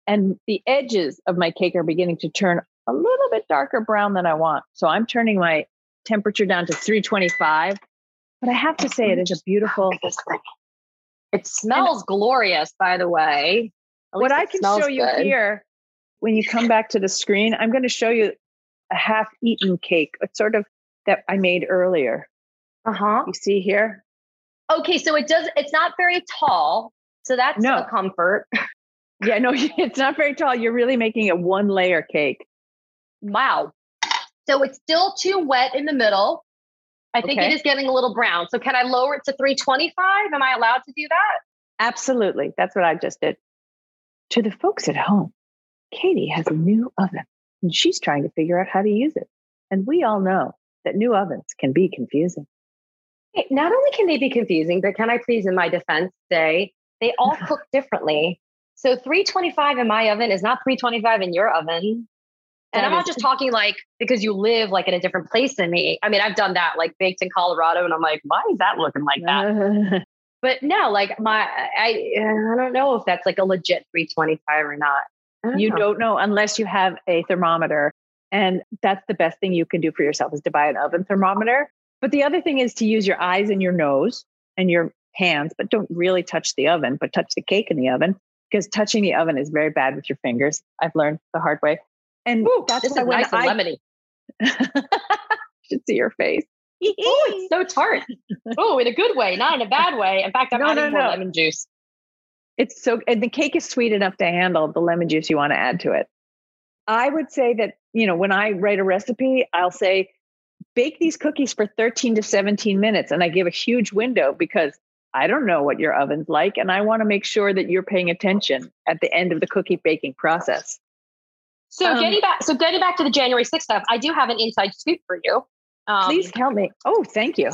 And the edges of my cake are beginning to turn a little bit darker brown than I want. So I'm turning my temperature down to 325. But I have to say, it is a beautiful. It smells and, glorious, by the way. What I can show you good. here, when you come back to the screen, I'm going to show you a half eaten cake, a sort of that I made earlier. Uh huh. You see here? Okay, so it does, it's not very tall. So that's no. a comfort. yeah, no, it's not very tall. You're really making a one layer cake. Wow. So it's still too wet in the middle. I think okay. it is getting a little brown. So can I lower it to 325? Am I allowed to do that? Absolutely. That's what I just did. To the folks at home, Katie has a new oven and she's trying to figure out how to use it. And we all know that new ovens can be confusing. Not only can they be confusing, but can I please, in my defense, say they all uh-huh. cook differently. So 325 in my oven is not 325 in your oven. And I'm not just talking like because you live like in a different place than me. I mean, I've done that, like baked in Colorado, and I'm like, why is that looking like that? but no, like my, I, I don't know if that's like a legit 325 or not. Don't you know. don't know unless you have a thermometer, and that's the best thing you can do for yourself is to buy an oven thermometer. But the other thing is to use your eyes and your nose and your hands, but don't really touch the oven, but touch the cake in the oven because touching the oven is very bad with your fingers. I've learned the hard way. And Ooh, that's this is nice I, and lemony. should see your face. oh, it's so tart. oh, in a good way, not in a bad way. In fact, I'm no, adding no, more no. lemon juice. It's so, and the cake is sweet enough to handle the lemon juice you want to add to it. I would say that, you know, when I write a recipe, I'll say, bake these cookies for 13 to 17 minutes. And I give a huge window because I don't know what your oven's like. And I want to make sure that you're paying attention at the end of the cookie baking process. So um, getting back, so getting back to the January 6th stuff, I do have an inside scoop for you. Um, please help me. Oh, thank you.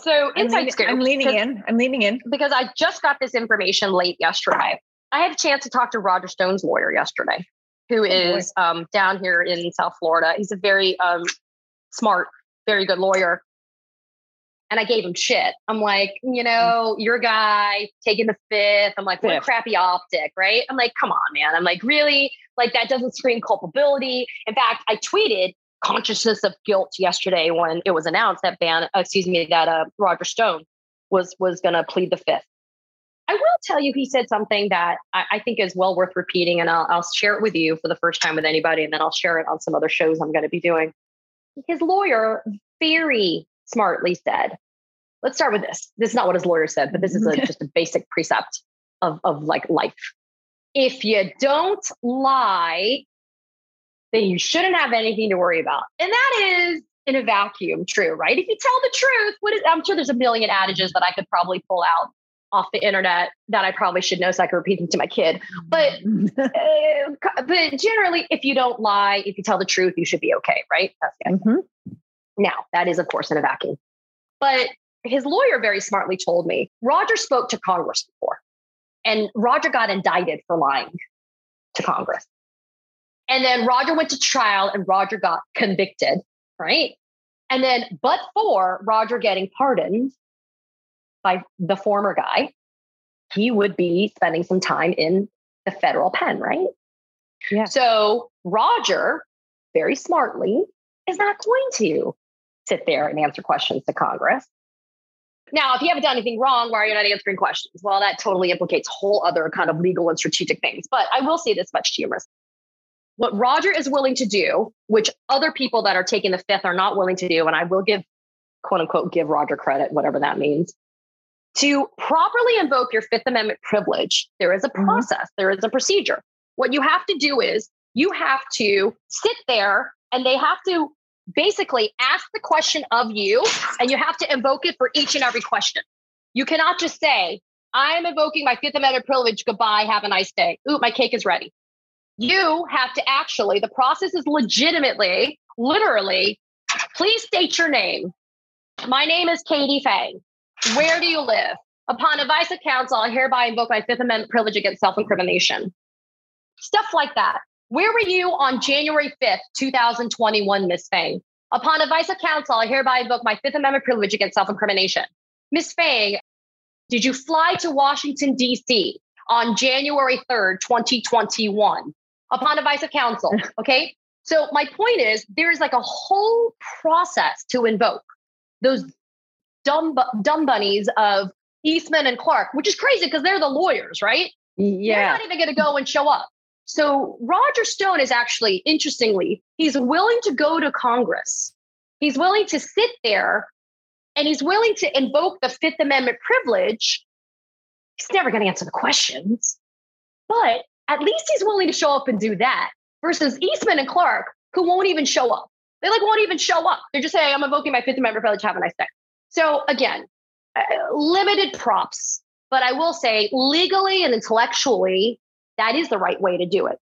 So inside I'm scoop. I'm leaning in. I'm leaning in because I just got this information late yesterday. I had a chance to talk to Roger Stone's lawyer yesterday, who oh, is um, down here in South Florida. He's a very um, smart, very good lawyer and I gave him shit. I'm like, you mm. know, your guy taking the fifth. I'm like, what a crappy optic, right? I'm like, come on, man. I'm like, really? Like that doesn't scream culpability. In fact, I tweeted, consciousness of guilt yesterday when it was announced that ban, uh, excuse me, that uh, Roger Stone was was going to plead the fifth. I will tell you, he said something that I, I think is well worth repeating, and I'll, I'll share it with you for the first time with anybody, and then I'll share it on some other shows I'm going to be doing. His lawyer very smartly said, let's start with this. This is not what his lawyer said, but this is a, just a basic precept of, of like life. If you don't lie, then you shouldn't have anything to worry about. And that is in a vacuum true, right? If you tell the truth, what is, I'm sure there's a million adages that I could probably pull out off the internet that I probably should know so I can repeat them to my kid. But uh, but generally, if you don't lie, if you tell the truth, you should be okay, right? That's mm-hmm. Now, that is, of course, in a vacuum. But his lawyer very smartly told me Roger spoke to Congress before, and Roger got indicted for lying to Congress. And then Roger went to trial and Roger got convicted, right? And then, but for Roger getting pardoned by the former guy, he would be spending some time in the federal pen, right? Yeah. So Roger, very smartly, is not going to sit there and answer questions to Congress. Now, if you haven't done anything wrong, why are you not answering questions? Well, that totally implicates whole other kind of legal and strategic things. But I will say this much to you, Marissa. What Roger is willing to do, which other people that are taking the fifth are not willing to do, and I will give quote unquote give Roger credit, whatever that means. To properly invoke your Fifth Amendment privilege, there is a mm-hmm. process, mm-hmm. there is a procedure. What you have to do is you have to sit there and they have to basically ask the question of you and you have to invoke it for each and every question. You cannot just say, I am invoking my Fifth Amendment privilege. Goodbye. Have a nice day. Ooh, my cake is ready. You have to actually, the process is legitimately, literally, please state your name. My name is Katie Phang. Where do you live? Upon advice of counsel, I hereby invoke my Fifth Amendment privilege against self incrimination. Stuff like that. Where were you on January 5th, 2021, Ms. Phang? Upon advice of counsel, I hereby invoke my Fifth Amendment privilege against self incrimination. Ms. Phang, did you fly to Washington, D.C. on January 3rd, 2021? Upon advice of counsel. Okay. So my point is there is like a whole process to invoke those dumb dumb bunnies of Eastman and Clark, which is crazy because they're the lawyers, right? Yeah. They're not even going to go and show up. So Roger Stone is actually, interestingly, he's willing to go to Congress. He's willing to sit there and he's willing to invoke the Fifth Amendment privilege. He's never going to answer the questions, but at least he's willing to show up and do that versus Eastman and Clark, who won't even show up. They like won't even show up. They're just saying, I'm invoking my Fifth Amendment privilege. Have a nice day. So again, uh, limited props, but I will say legally and intellectually, that is the right way to do it.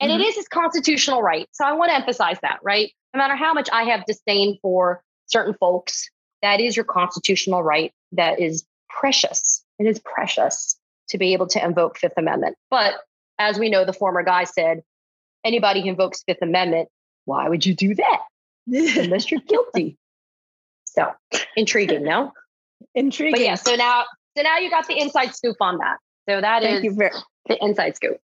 And mm-hmm. it is his constitutional right. So I want to emphasize that, right? No matter how much I have disdain for certain folks, that is your constitutional right. That is precious. It is precious to be able to invoke Fifth Amendment. But as we know, the former guy said, anybody who invokes Fifth Amendment, why would you do that? Unless you're guilty. So intriguing, no? Intriguing. But yeah, so now so now you got the inside scoop on that. So that Thank is very, the inside scoop.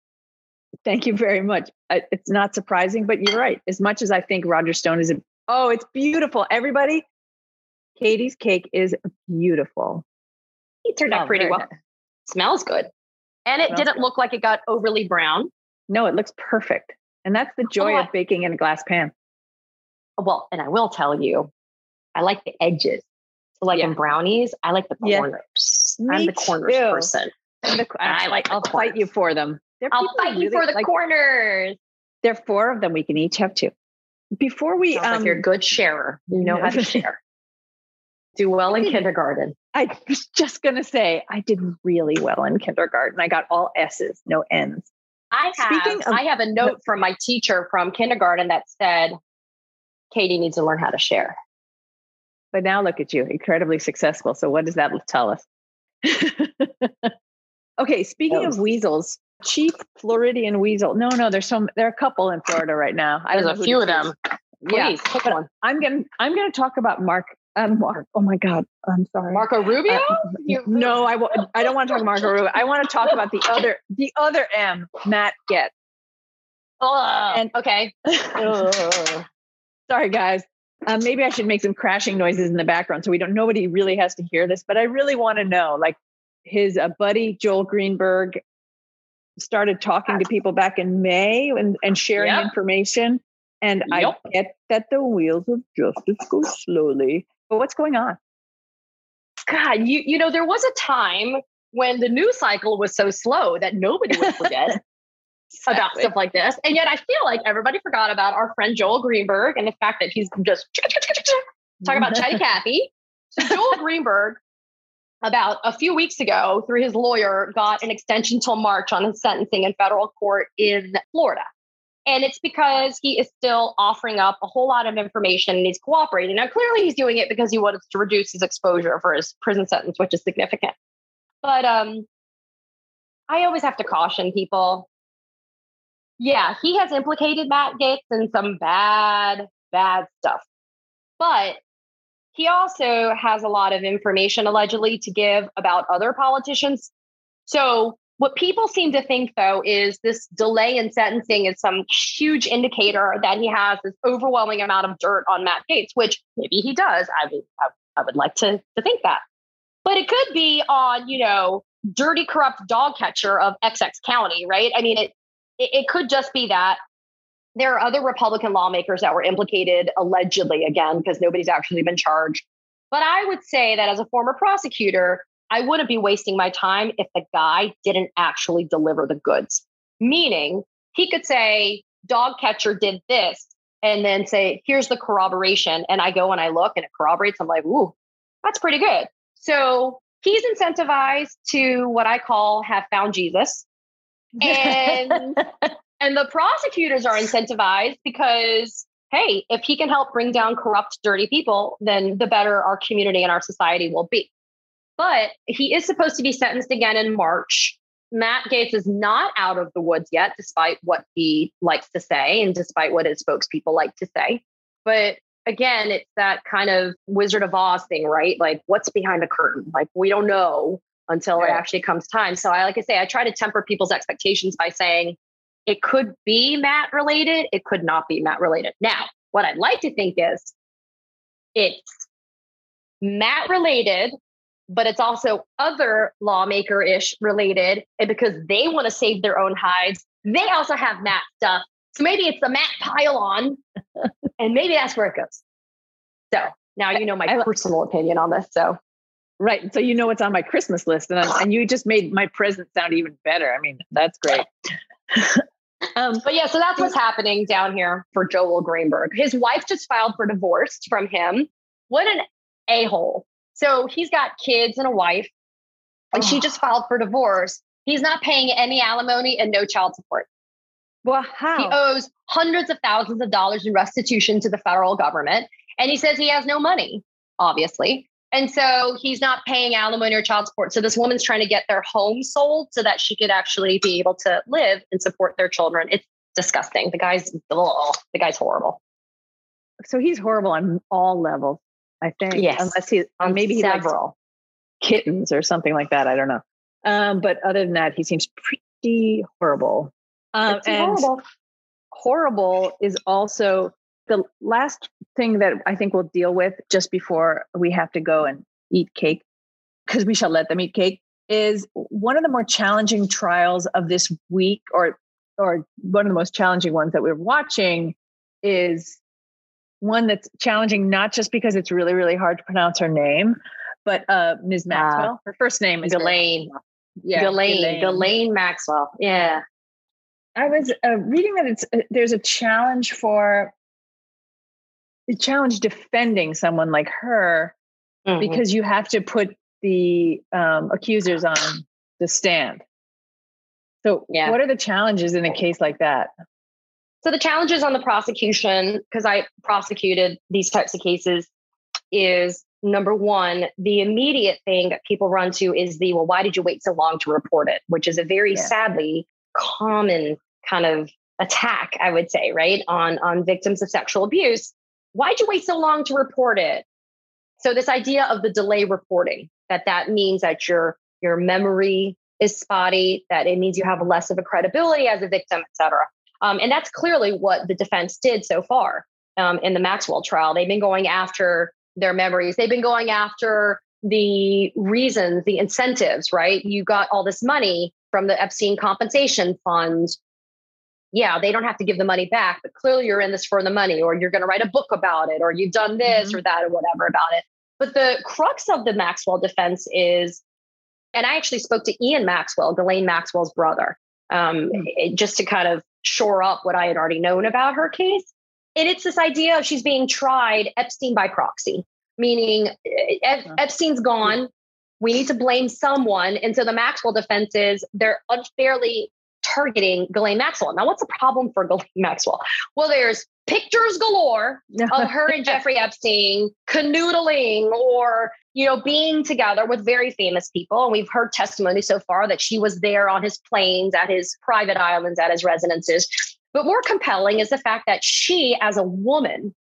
Thank you very much. It's not surprising, but you're right. As much as I think Roger Stone is, a, oh, it's beautiful. Everybody, Katie's cake is beautiful. It turned out oh, pretty well. Nice. Smells good. And it Smells didn't good. look like it got overly brown. No, it looks perfect. And that's the joy oh, of baking in a glass pan. Well, and I will tell you, I like the edges. So like yeah. in brownies, I like the corners. Yeah. I'm the corners too. person. The, I, I like. I'll fight you for them. I'll fight you for the like, corners. There are four of them. We can each have two. Before we, um, like you're a good sharer. You know how to share. Do well in kindergarten. I was just gonna say I did really well in kindergarten. I got all S's, no N's. I have. Speaking of, I have a note from my teacher from kindergarten that said, "Katie needs to learn how to share." But now look at you, incredibly successful. So what does that tell us? okay, speaking of weasels, Chief Floridian weasel. No, no, there's some. There are a couple in Florida right now. I there's a few of them. Please, yeah, but I'm gonna I'm gonna talk about Mark. Um, Mark. Oh my God, I'm sorry. Marco Rubio? Uh, no, I w- I don't want to talk about Marco Rubio. I want to talk about the other the other M, Matt Get. Oh, and okay. Sorry, guys. Um, maybe I should make some crashing noises in the background so we don't. Nobody really has to hear this, but I really want to know. Like his uh, buddy Joel Greenberg started talking to people back in May and, and sharing information. And yep. I get that the wheels of justice go slowly. But what's going on? God, you you know, there was a time when the news cycle was so slow that nobody would forget exactly. about stuff like this. And yet I feel like everybody forgot about our friend Joel Greenberg and the fact that he's just talking about Chatty Cathy. So Joel Greenberg, about a few weeks ago, through his lawyer, got an extension till March on his sentencing in federal court in Florida. And it's because he is still offering up a whole lot of information and he's cooperating. Now, clearly, he's doing it because he wants to reduce his exposure for his prison sentence, which is significant. But um, I always have to caution people. Yeah, he has implicated Matt Gaetz in some bad, bad stuff. But he also has a lot of information allegedly to give about other politicians. So, what people seem to think, though, is this delay in sentencing is some huge indicator that he has this overwhelming amount of dirt on Matt Gaetz, which maybe he does. I would, I would like to, to think that but it could be on, you know, dirty, corrupt dog catcher of XX County, right? I mean, it, it, it could just be that. There are other Republican lawmakers that were implicated allegedly again, because nobody's actually been charged. But I would say that as a former prosecutor, I wouldn't be wasting my time if the guy didn't actually deliver the goods. Meaning, he could say, dog catcher did this, and then say, here's the corroboration. And I go and I look and it corroborates. I'm like, ooh, that's pretty good. So he's incentivized to what I call have found Jesus. And and the prosecutors are incentivized because hey, if he can help bring down corrupt, dirty people, then the better our community and our society will be. But he is supposed to be sentenced again in March. Matt Gaetz is not out of the woods yet, despite what he likes to say and despite what his spokespeople like to say. But again, it's that kind of Wizard of Oz thing, right? Like, what's behind the curtain? Like, we don't know until it actually comes time. So, I like I say, I try to temper people's expectations by saying it could be Matt related, it could not be Matt related. Now, what I'd like to think is it's Matt related, but it's also other lawmaker ish related. And because they want to save their own hides, they also have Matt stuff. So maybe it's the Matt pile on and maybe that's where it goes. So now you know my I, personal opinion on this. So right, so you know what's on my Christmas list, and and you just made my present sound even better. I mean, that's great. um, but yeah, so that's what's happening down here for Joel Greenberg. His wife just filed for divorce from him. What an a hole. So he's got kids and a wife, and oh. she just filed for divorce. He's not paying any alimony and no child support. Well, how? He owes hundreds of thousands of dollars in restitution to the federal government. And he says he has no money, obviously. And so he's not paying alimony or child support. So this woman's trying to get their home sold so that she could actually be able to live and support their children. It's disgusting. The guy's oh, the guy's horrible. So he's horrible on all levels, I think. Yes. Unless he on maybe he several kittens or something like that. I don't know. Um, but other than that, he seems pretty horrible. Um, and horrible. horrible is also the last thing that I think we'll deal with just before we have to go and eat cake, because we shall let them eat cake, is one of the more challenging trials of this week, or or one of the most challenging ones that we're watching is one that's challenging not just because it's really really hard to pronounce her name, but uh, Ms. Ah. Maxwell. Uh, her first name is Ghislaine. Yeah, Ghislaine. Ghislaine Maxwell. Yeah. I was uh, reading that it's uh, there's a challenge for a challenge defending someone like her mm-hmm. because you have to put the um, accusers on the stand. So, yeah. what are the challenges in a case like that? So, the challenges on the prosecution, because I prosecuted these types of cases, is number one, the immediate thing that people run to is the, well, why did you wait so long to report it? Which is a very yeah. sadly common kind of attack, I would say, right, on, on victims of sexual abuse. Why'd you wait so long to report it? So this idea of the delay reporting, that that means that your your memory is spotty, that it means you have less of a credibility as a victim, et cetera. Um, and that's clearly what the defense did so far. um, in the Maxwell trial. They've been going after their memories. They've been going after the reasons, the incentives, right? You got all this money from the Epstein compensation funds. Yeah, they don't have to give the money back, but clearly you're in this for the money, or you're going to write a book about it, or you've done this mm-hmm. or that, or whatever about it. But the crux of the Maxwell defense is, and I actually spoke to Ian Maxwell, Ghislaine Maxwell's brother, um, mm-hmm. just to kind of shore up what I had already known about her case. And it's this idea of she's being tried Epstein by proxy, meaning Ep- uh-huh. Epstein's gone. We need to blame someone. And so the Maxwell defense is they're unfairly targeting Ghislaine Maxwell. Now, what's the problem for Ghislaine Maxwell? Well, there's pictures galore of her and Jeffrey Epstein canoodling or, you know, being together with very famous people. And we've heard testimony so far that she was there on his planes, at his private islands, at his residences. But more compelling is the fact that she, as a woman,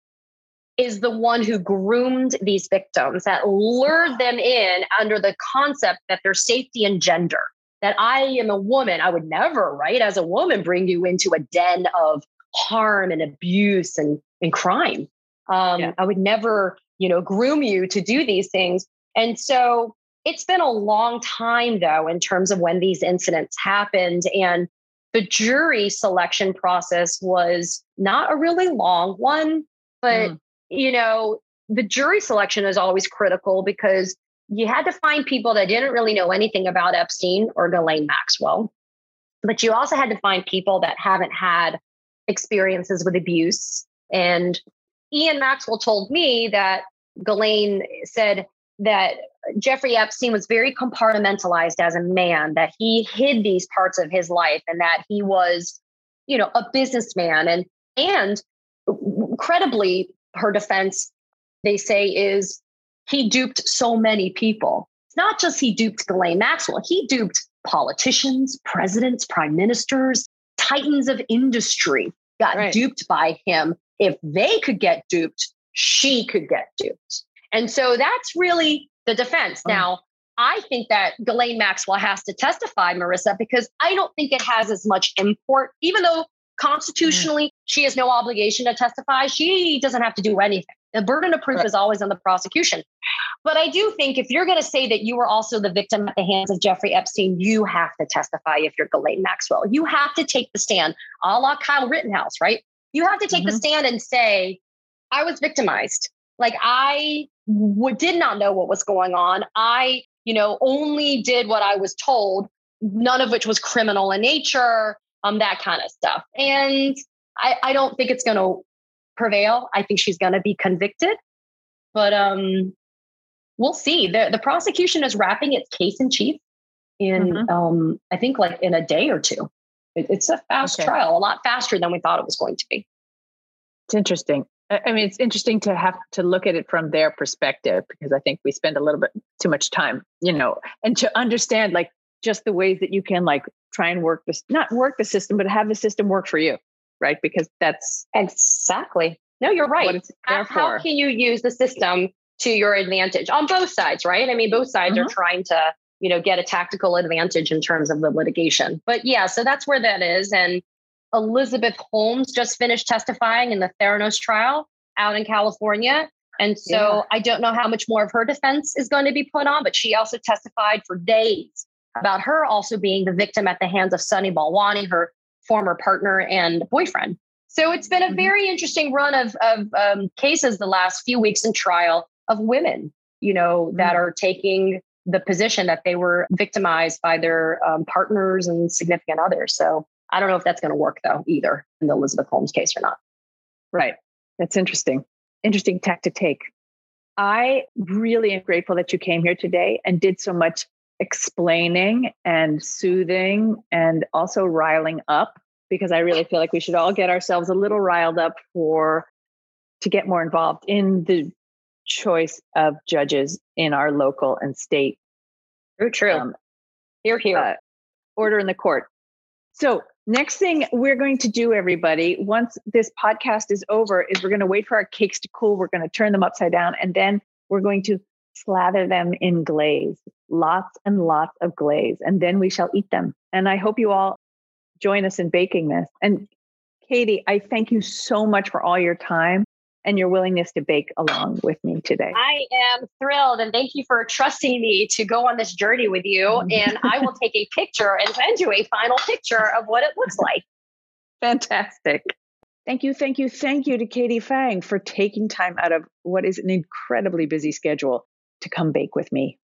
is the one who groomed these victims, that lured them in under the concept that their safety and gender. That I am a woman, I would never, right, as a woman, bring you into a den of harm and abuse and, and crime. Um, yeah. I would never, you know, groom you to do these things. And so it's been a long time, though, in terms of when these incidents happened. And the jury selection process was not a really long one, but, mm. you know, the jury selection is always critical because you had to find people that didn't really know anything about Epstein or Ghislaine Maxwell. But you also had to find people that haven't had experiences with abuse. And Ian Maxwell told me that Ghislaine said that Jeffrey Epstein was very compartmentalized as a man, that he hid these parts of his life and that he was, you know, a businessman. And and credibly, her defense, they say, is he duped so many people. It's not just he duped Ghislaine Maxwell, he duped politicians, presidents, prime ministers, titans of industry got right. duped by him. If they could get duped, she could get duped. And so that's really the defense. Oh. Now, I think that Ghislaine Maxwell has to testify, Marissa, because I don't think it has as much import, even though constitutionally mm. She has no obligation to testify. She doesn't have to do anything. The burden of proof right. is always on the prosecution. But I do think if you're going to say that you were also the victim at the hands of Jeffrey Epstein, you have to testify if you're Ghislaine Maxwell. You have to take the stand, a la Kyle Rittenhouse, right? You have to take mm-hmm. the stand and say, I was victimized. Like I w- did not know what was going on. I, you know, only did what I was told, none of which was criminal in nature, um, that kind of stuff. And I, I don't think it's going to prevail. I think she's going to be convicted, but um, we'll see. the The prosecution is wrapping its case in chief in, mm-hmm. um, I think, like in a day or two. It, it's a fast okay. trial, a lot faster than we thought it was going to be. It's interesting. I mean, it's interesting to have to look at it from their perspective because I think we spend a little bit too much time, you know, and to understand like just the ways that you can like try and work this, not work the system, but have the system work for you right? Because that's exactly. No, you're right. How, how, can you use the system to your advantage on both sides, right? I mean, both sides mm-hmm. are trying to, you know, get a tactical advantage in terms of the litigation. But yeah, so that's where that is. And Elizabeth Holmes just finished testifying in the Theranos trial out in California. And so yeah. I don't know how much more of her defense is going to be put on, but she also testified for days about her also being the victim at the hands of Sunny Balwani, her former partner and boyfriend. So it's been a mm-hmm. very interesting run of, of um, cases the last few weeks in trial of women, you know, that mm-hmm. are taking the position that they were victimized by their um, partners and significant others. So I don't know if that's going to work though either in the Elizabeth Holmes case or not. Right. That's interesting. Interesting tack to take. I really am grateful that you came here today and did so much explaining and soothing and also riling up because I really feel like we should all get ourselves a little riled up for to get more involved in the choice of judges in our local and state. True, true. Um, here, here. Uh, order in the court. So, next thing we're going to do, everybody, once this podcast is over, is we're going to wait for our cakes to cool. We're going to turn them upside down, and then we're going to slather them in glaze, lots and lots of glaze, and then we shall eat them. And I hope you all join us in baking this. And Katie, I thank you so much for all your time. and your willingness to bake along with me today. I am thrilled and thank you for trusting me to go on this journey with you. Mm-hmm. And I will take a picture and send you a final picture of what it looks like. Fantastic. Thank you, thank you, thank you to Katie Phang for taking time out of what is an incredibly busy schedule to come bake with me.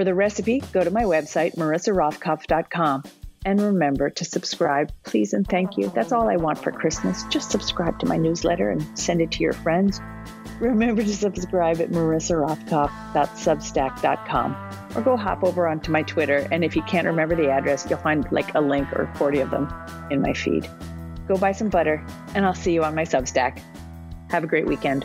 For the recipe, go to my website, marissarothkopf.com. And remember to subscribe, please and thank you. That's all I want for Christmas. Just subscribe to my newsletter and send it to your friends. Remember to subscribe at marissarothkopf.substack.com or go hop over onto my Twitter. And if you can't remember the address, you'll find like a link or 40 of them in my feed. Go buy some butter, and I'll see you on my Substack. Have a great weekend.